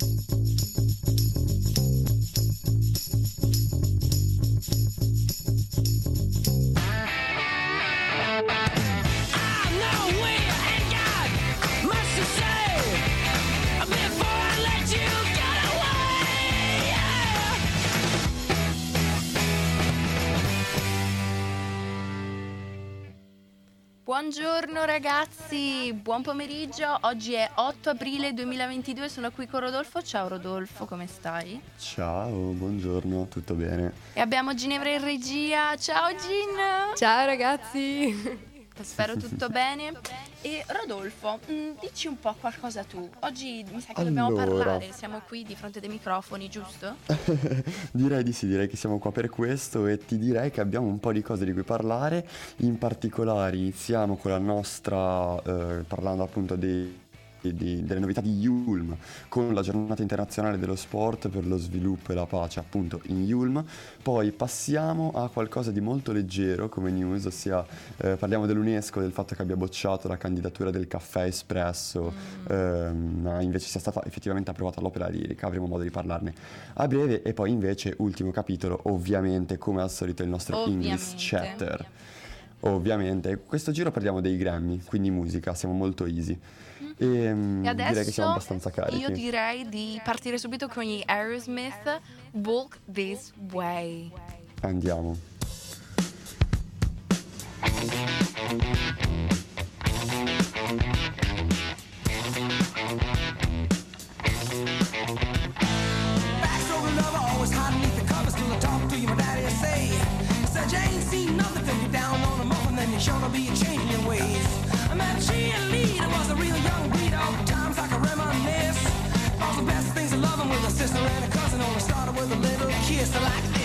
Thank you. Buongiorno ragazzi, buon pomeriggio. Oggi è 8 aprile 2022, sono qui con Rodolfo. Ciao Rodolfo, come stai? Ciao, buongiorno, tutto bene? E abbiamo Ginevra in regia. Ciao Gin! Ciao ragazzi! Spero tutto bene. E Rodolfo, mh, mm, dici un po' qualcosa tu. Oggi mi sa che allora. dobbiamo parlare, siamo qui di fronte dei microfoni, giusto? direi di sì, direi che siamo qua per questo e ti direi che abbiamo un po' di cose di cui parlare. In particolare iniziamo con la nostra, eh, parlando appunto dei di, delle novità di Yulm con la giornata internazionale dello sport per lo sviluppo e la pace appunto in Yulm. Poi passiamo a qualcosa di molto leggero come news, ossia eh, parliamo dell'UNESCO, del fatto che abbia bocciato la candidatura del caffè espresso, mm. ehm, ma invece sia stata effettivamente approvata l'opera lirica, avremo modo di parlarne a breve. E poi invece ultimo capitolo, ovviamente come al solito il nostro ovviamente. English Chapter. Ovviamente, questo giro parliamo dei Grammy, quindi musica, siamo molto easy. E, e adesso direi che siamo abbastanza carichi. Io direi di partire subito con gli Aerosmith Walk This Way. Andiamo. Sure kiss like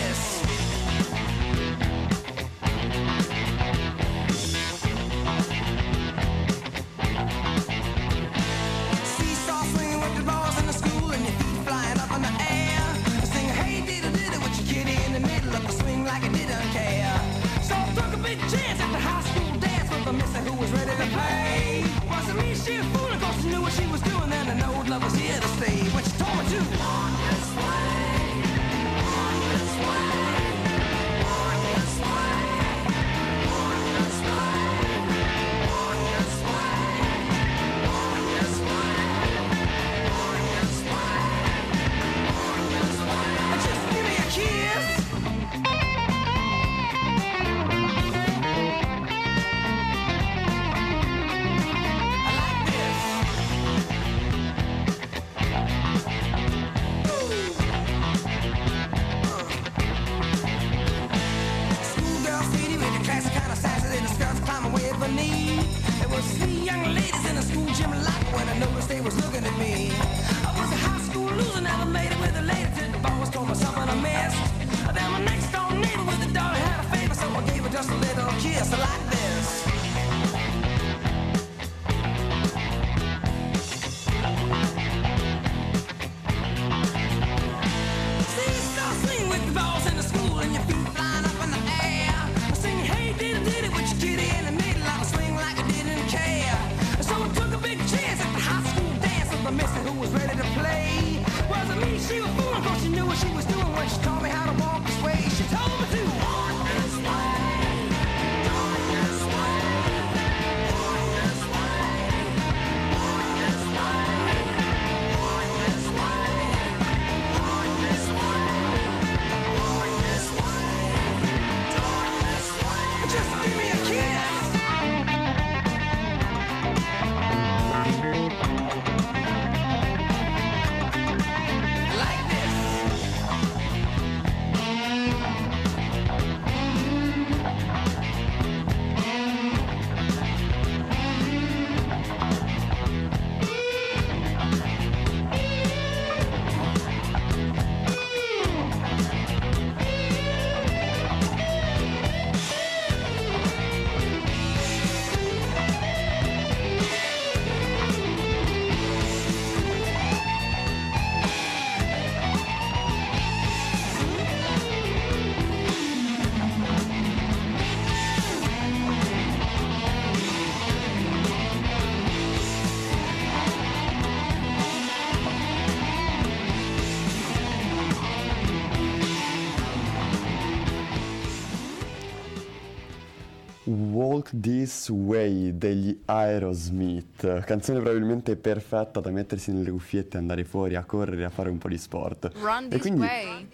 Walk This Way degli Aerosmith, canzone probabilmente perfetta da mettersi nelle cuffiette, andare fuori a correre, a fare un po' di sport. Run this quindi, way.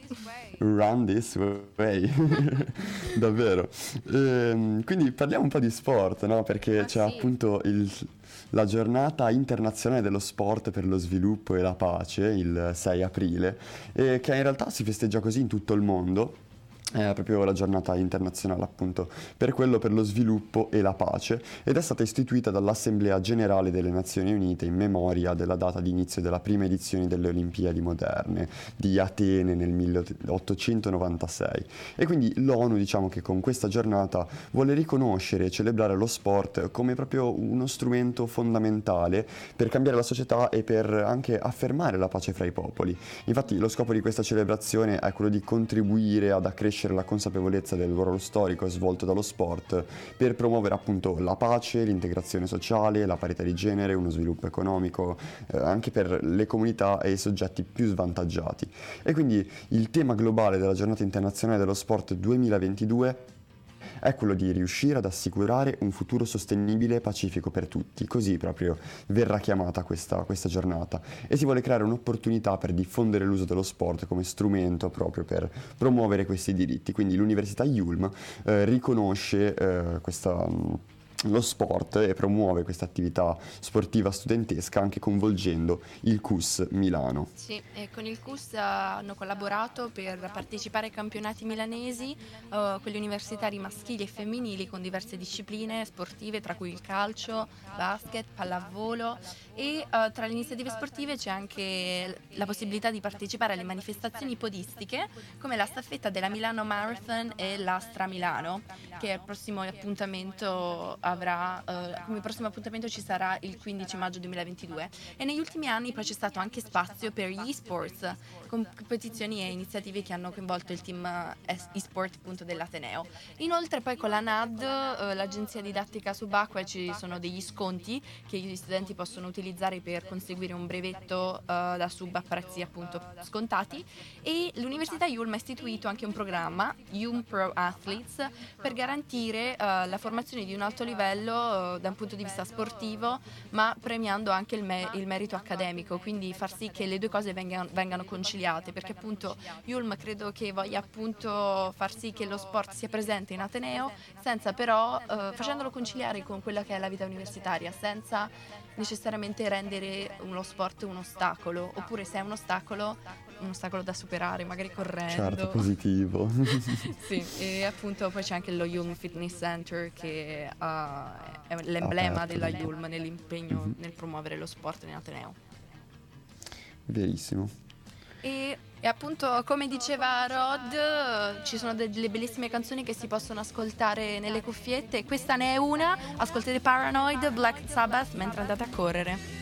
Run this way, davvero. Ehm, quindi parliamo un po' di sport, no? Perché ah, c'è sì. appunto il, la giornata internazionale dello sport per lo sviluppo e la pace, il 6 aprile, e che in realtà si festeggia così in tutto il mondo è proprio la giornata internazionale appunto per quello per lo sviluppo e la pace ed è stata istituita dall'Assemblea Generale delle Nazioni Unite in memoria della data di inizio della prima edizione delle Olimpiadi moderne di Atene nel 1896 e quindi l'ONU diciamo che con questa giornata vuole riconoscere e celebrare lo sport come proprio uno strumento fondamentale per cambiare la società e per anche affermare la pace fra i popoli. Infatti lo scopo di questa celebrazione è quello di contribuire ad accrescere accrescere la consapevolezza del ruolo storico svolto dallo sport per promuovere appunto la pace, l'integrazione sociale, la parità di genere, uno sviluppo economico eh, anche per le comunità e i soggetti più svantaggiati. E quindi il tema globale della giornata internazionale dello sport 2022 è quello di riuscire ad assicurare un futuro sostenibile e pacifico per tutti, così proprio verrà chiamata questa, questa giornata e si vuole creare un'opportunità per diffondere l'uso dello sport come strumento proprio per promuovere questi diritti. Quindi l'Università Yulm eh, riconosce eh, questa lo sport e promuove questa attività sportiva studentesca anche coinvolgendo il CUS Milano. Sì, con il CUS hanno collaborato per partecipare ai campionati milanesi, uh, quelli universitari maschili e femminili con diverse discipline sportive, tra cui il calcio, basket, pallavolo e uh, tra le iniziative sportive c'è anche la possibilità di partecipare alle manifestazioni podistiche come la staffetta della Milano Marathon e l'Astra Milano, che è il prossimo appuntamento avrà, uh, come prossimo appuntamento ci sarà il 15 maggio 2022 e negli ultimi anni poi c'è stato anche spazio per gli esports, competizioni e iniziative che hanno coinvolto il team eh, e-sport appunto dell'Ateneo. Inoltre poi con la NAD, uh, l'agenzia didattica subacquea, ci sono degli sconti che gli studenti possono utilizzare per conseguire un brevetto uh, da sub a prezzi appunto scontati e l'Università Yulm ha istituito anche un programma, Yulm Pro Athletes, per garantire la formazione di un alto livello livello eh, da un punto di vista sportivo, ma premiando anche il, me- il merito accademico, quindi far sì che le due cose vengano, vengano conciliate, perché appunto Yulm credo che voglia appunto far sì che lo sport sia presente in Ateneo, senza però eh, facendolo conciliare con quella che è la vita universitaria, senza necessariamente rendere lo sport un ostacolo, oppure se è un ostacolo un ostacolo da superare, magari correndo. Certo, positivo. sì, e appunto poi c'è anche lo Yulm Fitness Center che uh, è l'emblema Aperto, della Yulm nell'impegno mm-hmm. nel promuovere lo sport in Ateneo. Verissimo. E, e, appunto, come diceva Rod, ci sono delle bellissime canzoni che si possono ascoltare nelle cuffiette. Questa ne è una. Ascoltate Paranoid, Black Sabbath mentre andate a correre.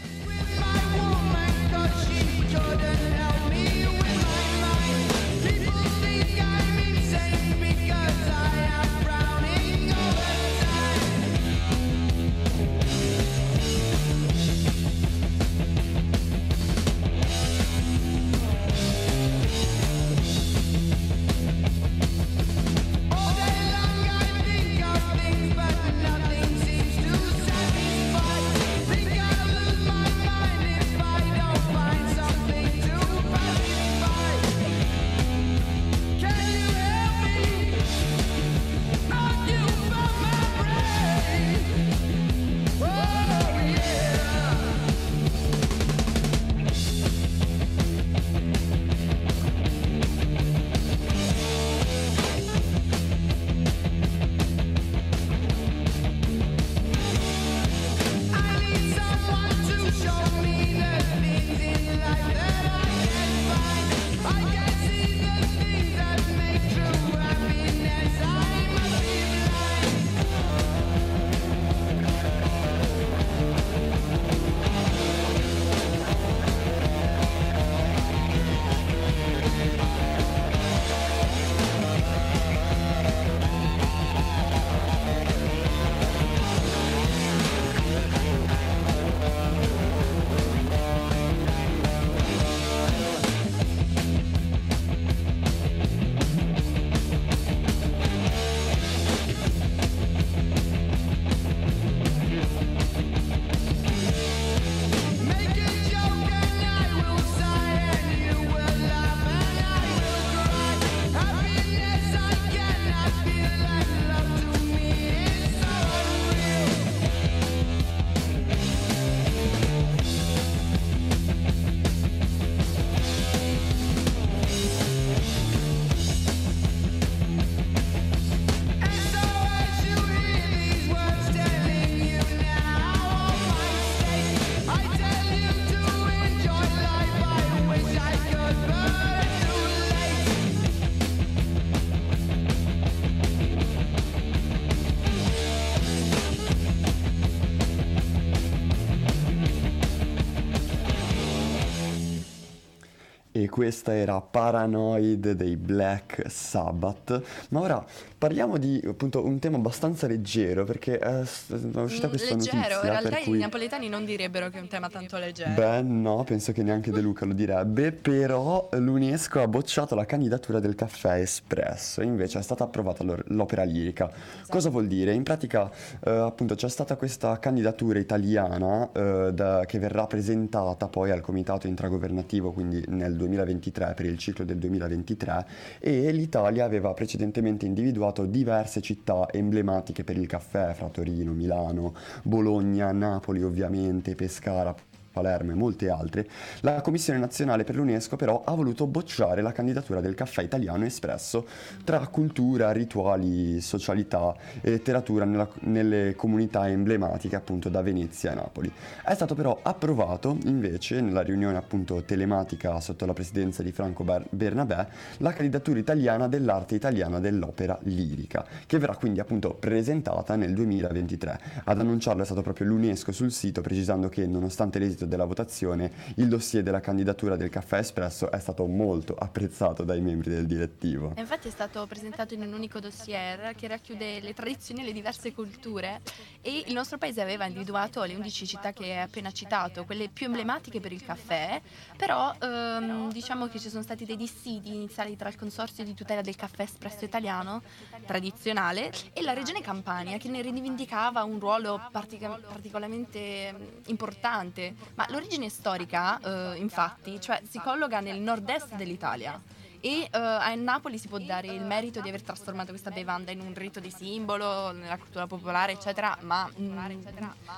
Questa era Paranoid dei Black Sabbath. Ma ora parliamo di appunto un tema abbastanza leggero perché è, è uscita Mm, questa leggero, notizia in realtà per i cui napoletani non direbbero che è un tema tanto leggero. Beh, no, penso che neanche De Luca lo direbbe, però l'UNESCO ha bocciato la candidatura del caffè espresso, invece è stata approvata l'opera lirica. Cosa vuol dire? In pratica, eh, appunto, c'è stata questa candidatura italiana eh, da- che verrà presentata poi al comitato intragovernativo, quindi nel 2023, per il ciclo del 2023, e l'Italia aveva precedentemente individuato diverse città emblematiche per il caffè, fra Torino, Milano, Bologna, Napoli ovviamente, Pescara, Palermo e molte altre, la Commissione nazionale per l'UNESCO però ha voluto bocciare la candidatura del caffè italiano espresso tra cultura, rituali, socialità e letteratura nella- nelle comunità emblematiche appunto da Venezia e Napoli. È stato però approvato invece nella riunione appunto telematica sotto la presidenza di Franco Bernabé la candidatura italiana dell'arte italiana dell'opera lirica che verrà quindi appunto presentata nel 2023. Ad annunciarlo è stato proprio l'UNESCO sul sito precisando che nonostante l'esito della votazione il dossier della candidatura del caffè espresso è stato molto apprezzato dai membri del direttivo. E infatti è stato presentato in un unico dossier che racchiude le tradizioni e le diverse culture. E il nostro paese aveva individuato le 11 città che hai appena citato, quelle più emblematiche per il caffè, però ehm, diciamo che ci sono stati dei dissidi iniziali tra il Consorzio di tutela del caffè espresso italiano tradizionale e la regione Campania che ne rivendicava un ruolo partica- particolarmente mm, importante, ma l'origine storica eh, infatti cioè, si colloca nel nord-est dell'Italia. E eh, a Napoli si può dare il merito di aver trasformato questa bevanda in un rito di simbolo nella cultura popolare, eccetera, ma mm,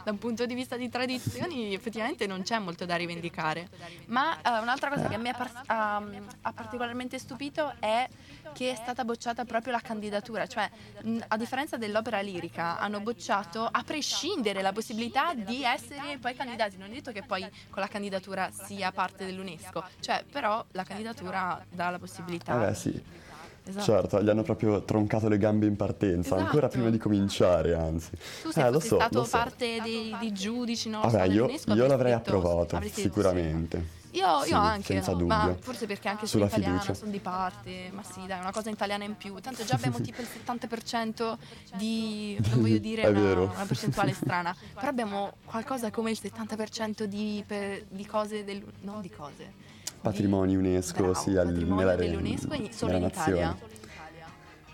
da un punto di vista di tradizioni effettivamente non c'è molto da rivendicare. Ma eh, un'altra cosa che a me ha, par- ha- particolarmente stupito è che è stata bocciata proprio la candidatura, cioè a differenza dell'opera lirica hanno bocciato a prescindere la possibilità di essere poi candidati, non è detto che poi con la candidatura sia parte dell'UNESCO, cioè però la candidatura dà la possibilità. Eh sì, Esatto. certo, gli hanno proprio troncato le gambe in partenza, ancora Esatto. prima di cominciare, anzi. Tu sei Eh, lo so, stato lo so. parte dei, dei giudici, no? Vabbè, io, io l'avrei detto- approvato, avresti detto sì. sicuramente. Io, Sì, io anche, senza no, ma dubbio. forse perché anche Sulla sono italiana, fiducia. sono di parte, ma sì, dai, una cosa italiana in più. Tanto già abbiamo tipo il 70% di, non voglio dire una, una percentuale strana, però abbiamo qualcosa come il 70% di, per- di cose del... non di cose. Di- Patrimoni UNESCO, bravo, patrimonio nella- dell'UNESCO nella in Italia. nazione.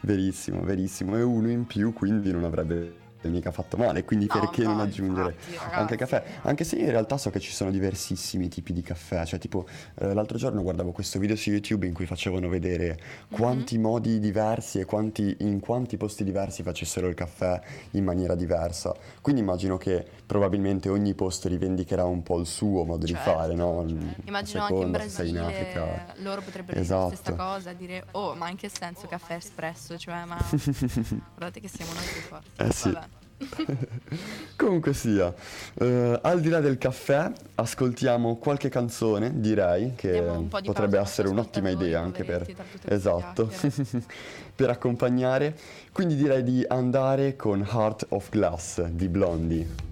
Verissimo, verissimo. E uno in più, quindi non avrebbe mica fatto male. Quindi No, perché non no, aggiungere infatti, anche il caffè? Anche se in realtà so che ci sono diversissimi tipi di caffè. Cioè, tipo, eh, l'altro giorno guardavo questo video su YouTube in cui facevano vedere quanti Mhm. modi diversi e quanti, in quanti posti diversi facessero il caffè in maniera diversa. Quindi immagino che probabilmente ogni posto rivendicherà un po' il suo modo di Certo, fare, no? Immagino A anche in seconda in Brasile Africa. loro potrebbero Esatto. dire la stessa cosa, dire oh ma in che senso caffè espresso, cioè ma guardate che siamo noi più forti. Eh sì. Comunque sia, eh, al di là del caffè, ascoltiamo qualche canzone, direi, che un di potrebbe essere un'ottima idea anche per, esatto, per accompagnare. Quindi direi di andare con Heart of Glass di Blondie.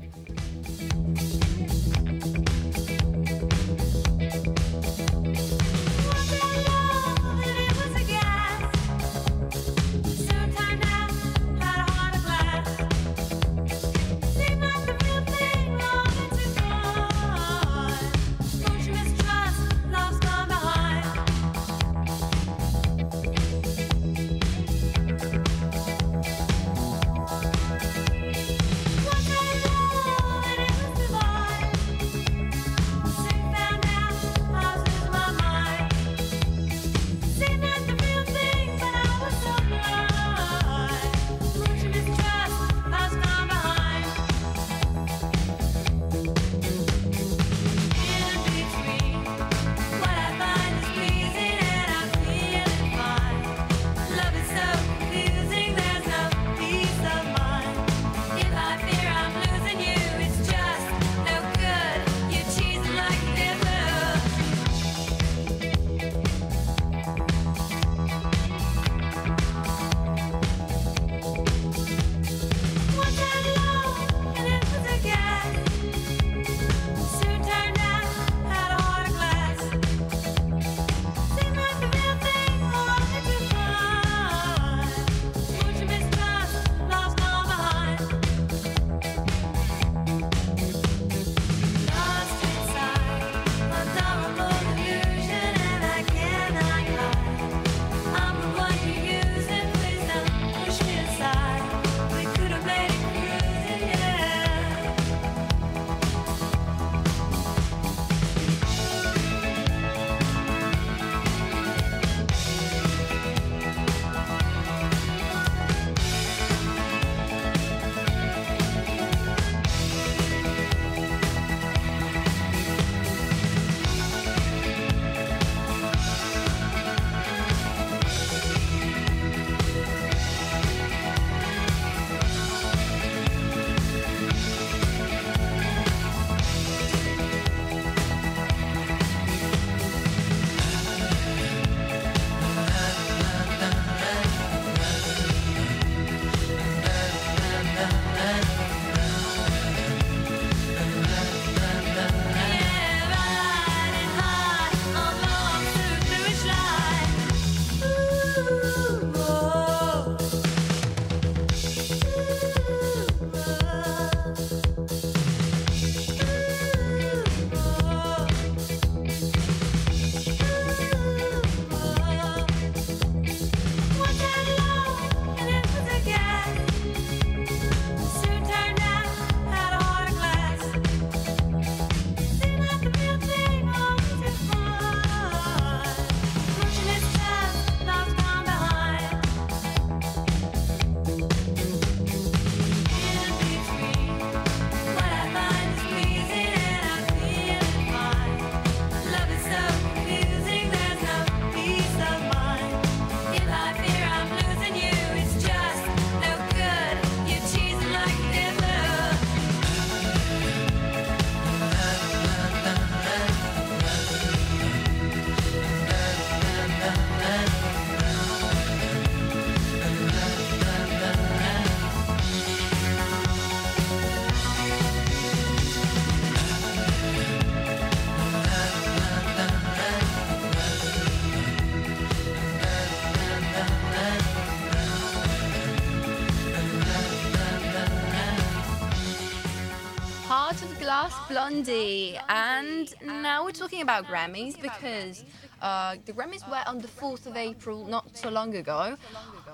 Blondie, and now we're talking about Grammys because uh, the Grammys were on the 4th of April not so long ago.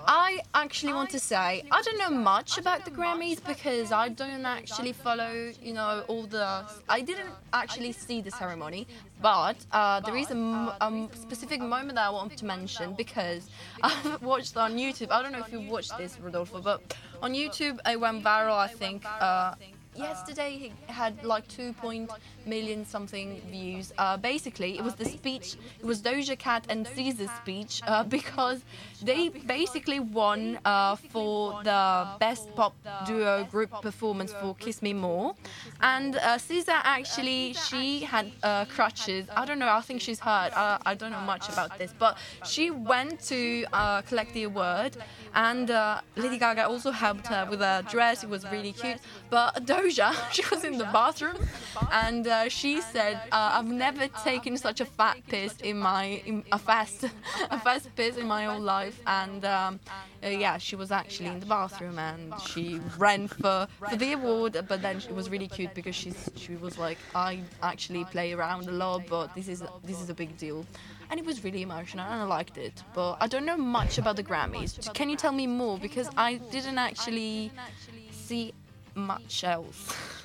I actually want to say I don't know much about the Grammys because I don't actually follow, you know, all the. I didn't actually see the ceremony, but uh, there is a, specific moment that I want to mention because I've watched on YouTube. I don't know if you watched this, Rodolfo, but on YouTube it went viral. I think. Uh, yesterday he had like 2 point million something views. Uh, basically, it was the speech, it was Doja Cat and Caesar's speech uh, because they basically won uh, for the best pop duo group performance for Kiss Me More. And uh, Caesar actually, she had uh, crutches. I don't know, I think she's hurt. I, don't know much about this, but she went to uh, collect the award. And Lady Gaga also helped her with a dress. It was really cute. But Doja, she was in the bathroom and uh, she said, uh, "I've never taken such a fat piss in my in a fast a fast piss in my whole life." And um, uh, yeah, she was actually in the bathroom and she ran for for the award. But then it was really cute because she's she was like, "I actually play around a lot, but this is this is a big deal." And it was really emotional and I liked it. But I don't know much about the Grammys. Can you tell me more? Because I didn't actually see much else.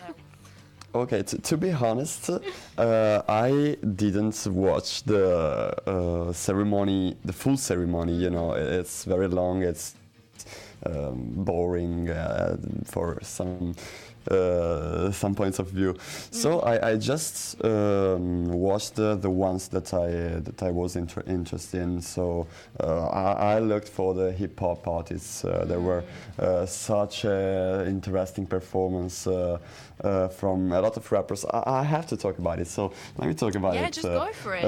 Okay, to be honest, uh, I didn't watch the uh, ceremony, the full ceremony. You know, it's very long. It's um, boring uh, for some uh, some points of view. So mm. I, I just um, watched the, the ones that I that I was inter- interested in. So uh, I, I, looked for the hip hop artists. Uh, there were uh, such an interesting performance uh, uh, from a lot of rappers. I, I, have to talk about it. So let me talk about yeah, it. Yeah, just go for it.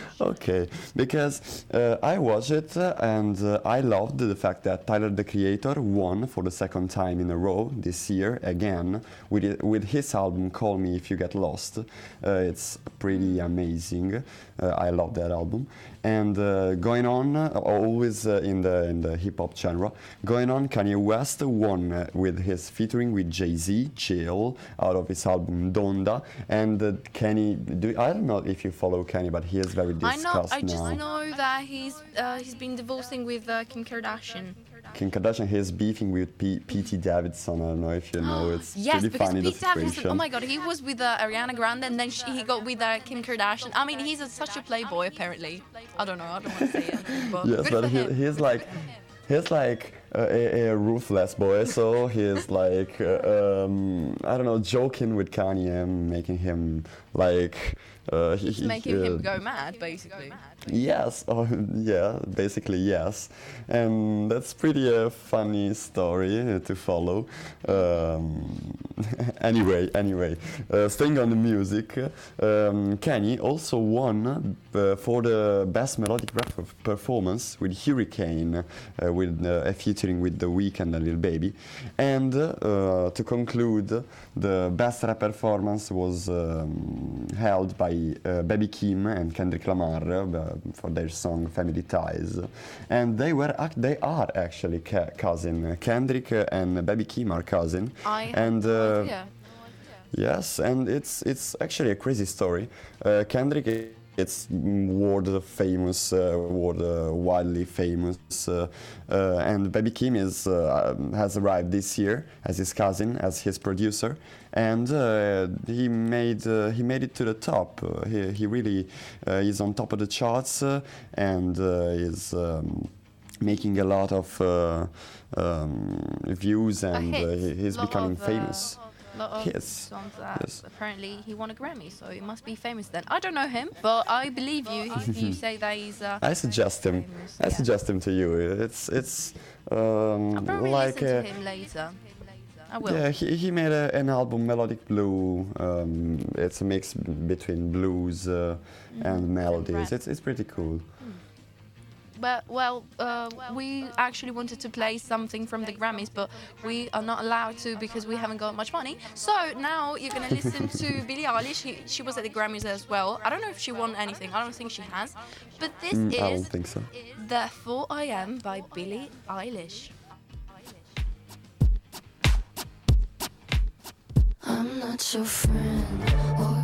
okay, because I watched it and I loved the fact that Tyler the Creator won for the second time in a row this year again with, with his album Call Me If You Get Lost. Uh, it's pretty amazing. Uh, I love that album. And uh, going on, always uh, in the in the hip hop genre, going on, Kanye West won with his featuring with Jay Z, Chill, out of his album Donda. And Kanye, do, I don't know if you follow Kanye, but he is very discussed I know. I now. just know that he's he's been divorcing with Kim Kardashian. Kim Kardashian he's beefing with P- Pete Davidson. I don't know if you know. It's yes, pretty because funny Pete Davidson. Oh my God, he was with uh, Ariana Grande, and then she, he got with uh, Kim Kardashian. I mean, he's a, such a playboy apparently. I don't know. I don't want to say it. But yes, but he, he's like, he's like a, a, ruthless boy. So he's like, uh, um, I don't know, joking with Kanye, making him like. Uh, he, making him go mad, basically. Yes, oh, yeah, basically yes, and that's pretty a funny story to follow. Um, anyway, anyway, uh, staying on the music, um, Kenny also won uh, for the best melodic rap performance with Hurricane, uh, with uh, a featuring with The Weeknd and Lil Baby, and uh, to conclude, the best rap performance was um, held by uh, Baby Kim and Kendrick Lamar for their song Family Ties. And they were they are actually ca- cousin. Kendrick and Baby Kim are cousin. I and no idea. Yes, and it's it's actually a crazy story. Uh, Kendrick it's world famous, uh, world uh, widely famous, uh, uh and Baby Kim is uh, has arrived this year as his cousin, as his producer, and uh, he made he made it to the top. he he really is on top of the charts and is. Um, making a lot of um, views and he's becoming famous lot of yes. songs that yes. apparently he won a Grammy, so he must be famous then. I don't know him, but I believe you if you say that he's. Uh, I suggest him. Famous, I yeah. suggest him to you. It's it's um, like listen to him later. I will. Yeah, he, he made a, an album, Melodic Blue. Um, it's a mix between blues uh, mm. and melodies. It's it's pretty cool. But well, uh, we actually wanted to play something from the Grammys, but we are not allowed to because we haven't got much money. So now you're gonna listen to Billie Eilish. She, she was at the Grammys as well. I don't know if she won anything. I don't think she has. But this mm, is I don't think so. Therefore I Am by Billie Eilish. I'm I'm not your friend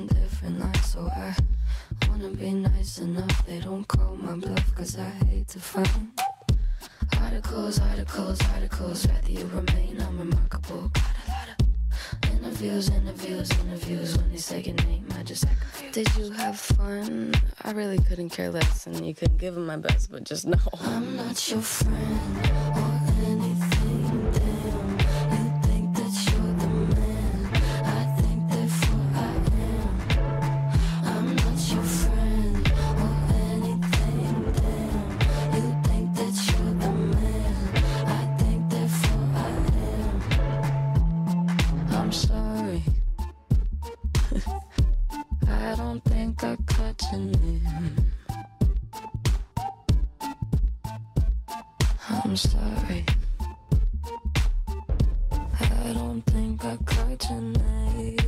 on different lines, so I wanna be nice enough. They don't call my bluff, cause I hate to find articles, articles, articles. Rather you remain unremarkable. Got a lot of interviews, interviews, interviews. When they say your name, I just act confused. Did you have fun? I really couldn't care less, and you couldn't give them my best, but just know. I'm not your friend back hard tonight.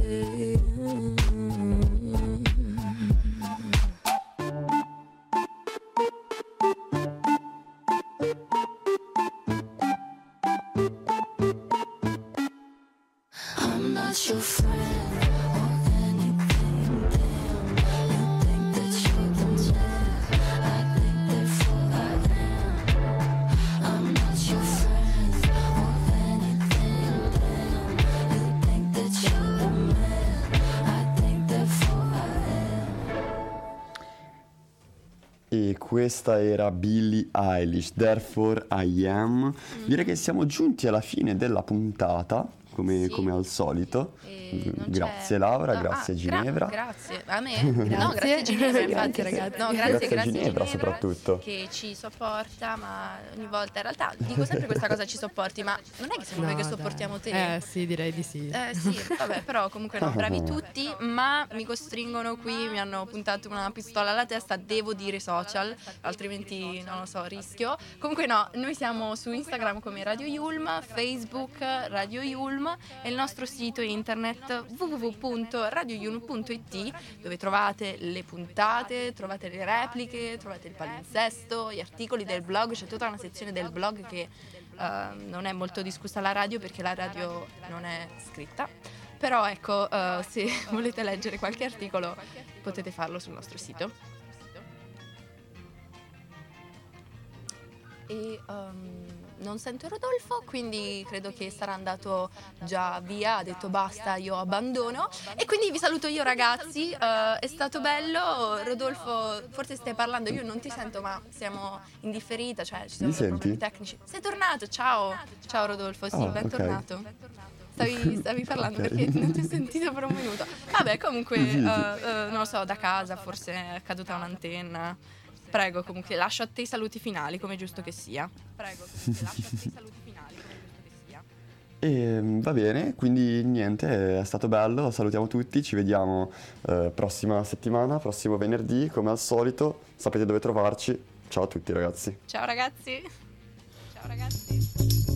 Questa era Billie Eilish, Therefore I Am. Direi che siamo giunti alla fine della puntata, come, Sì. come al solito. Non Grazie c'è- Laura, Ah, grazie ah, Ginevra. gra- grazie a me? No, grazie a Ginevra, infatti. Grazie, ragazzi. No, grazie, Grazie a grazie Ginevra, soprattutto. Che ci sopporta, ma ogni volta in realtà dico sempre questa cosa ci sopporti, ma non è che siamo noi che dai. sopportiamo te. Eh sì, direi di sì. Eh sì, vabbè, però comunque no, bravi tutti, ma mi costringono qui, mi hanno puntato una pistola alla testa, devo dire social, altrimenti non lo so, rischio. Comunque no, noi siamo su Instagram come Radio Yulm, Facebook Radio Yulm e il nostro sito internet www.radioyulm.it dove trovate le puntate, trovate le repliche, trovate il palinsesto, gli articoli del blog, c'è tutta una sezione del blog che eh, non è molto discussa alla radio perché la radio non è scritta. Però ecco, eh, se volete leggere qualche articolo potete farlo sul nostro sito. E ehm, non sento Rodolfo, quindi credo che sarà andato già via, ha detto basta, io abbandono. E quindi vi saluto io ragazzi, eh, è stato bello. Rodolfo, forse stai parlando, io non ti sento, ma siamo in differita, cioè ci sono Mi senti? tecnici. Sei tornato, ciao! Ciao Rodolfo, sì, Ah, ok. bentornato. Stavi, stavi parlando Ok. perché non ti ho sentito per un minuto. Vabbè, comunque, eh, eh, non lo so, da casa forse è caduta un'antenna. Prego, comunque, lascio a te i saluti finali, come è giusto che sia. Prego, comunque, lascio a te i saluti finali, come è giusto che sia. E mm, va bene, quindi niente, è stato bello, salutiamo tutti, ci vediamo eh, prossima settimana, prossimo venerdì, come al solito, sapete dove trovarci. Ciao a tutti ragazzi. Ciao ragazzi. Ciao ragazzi.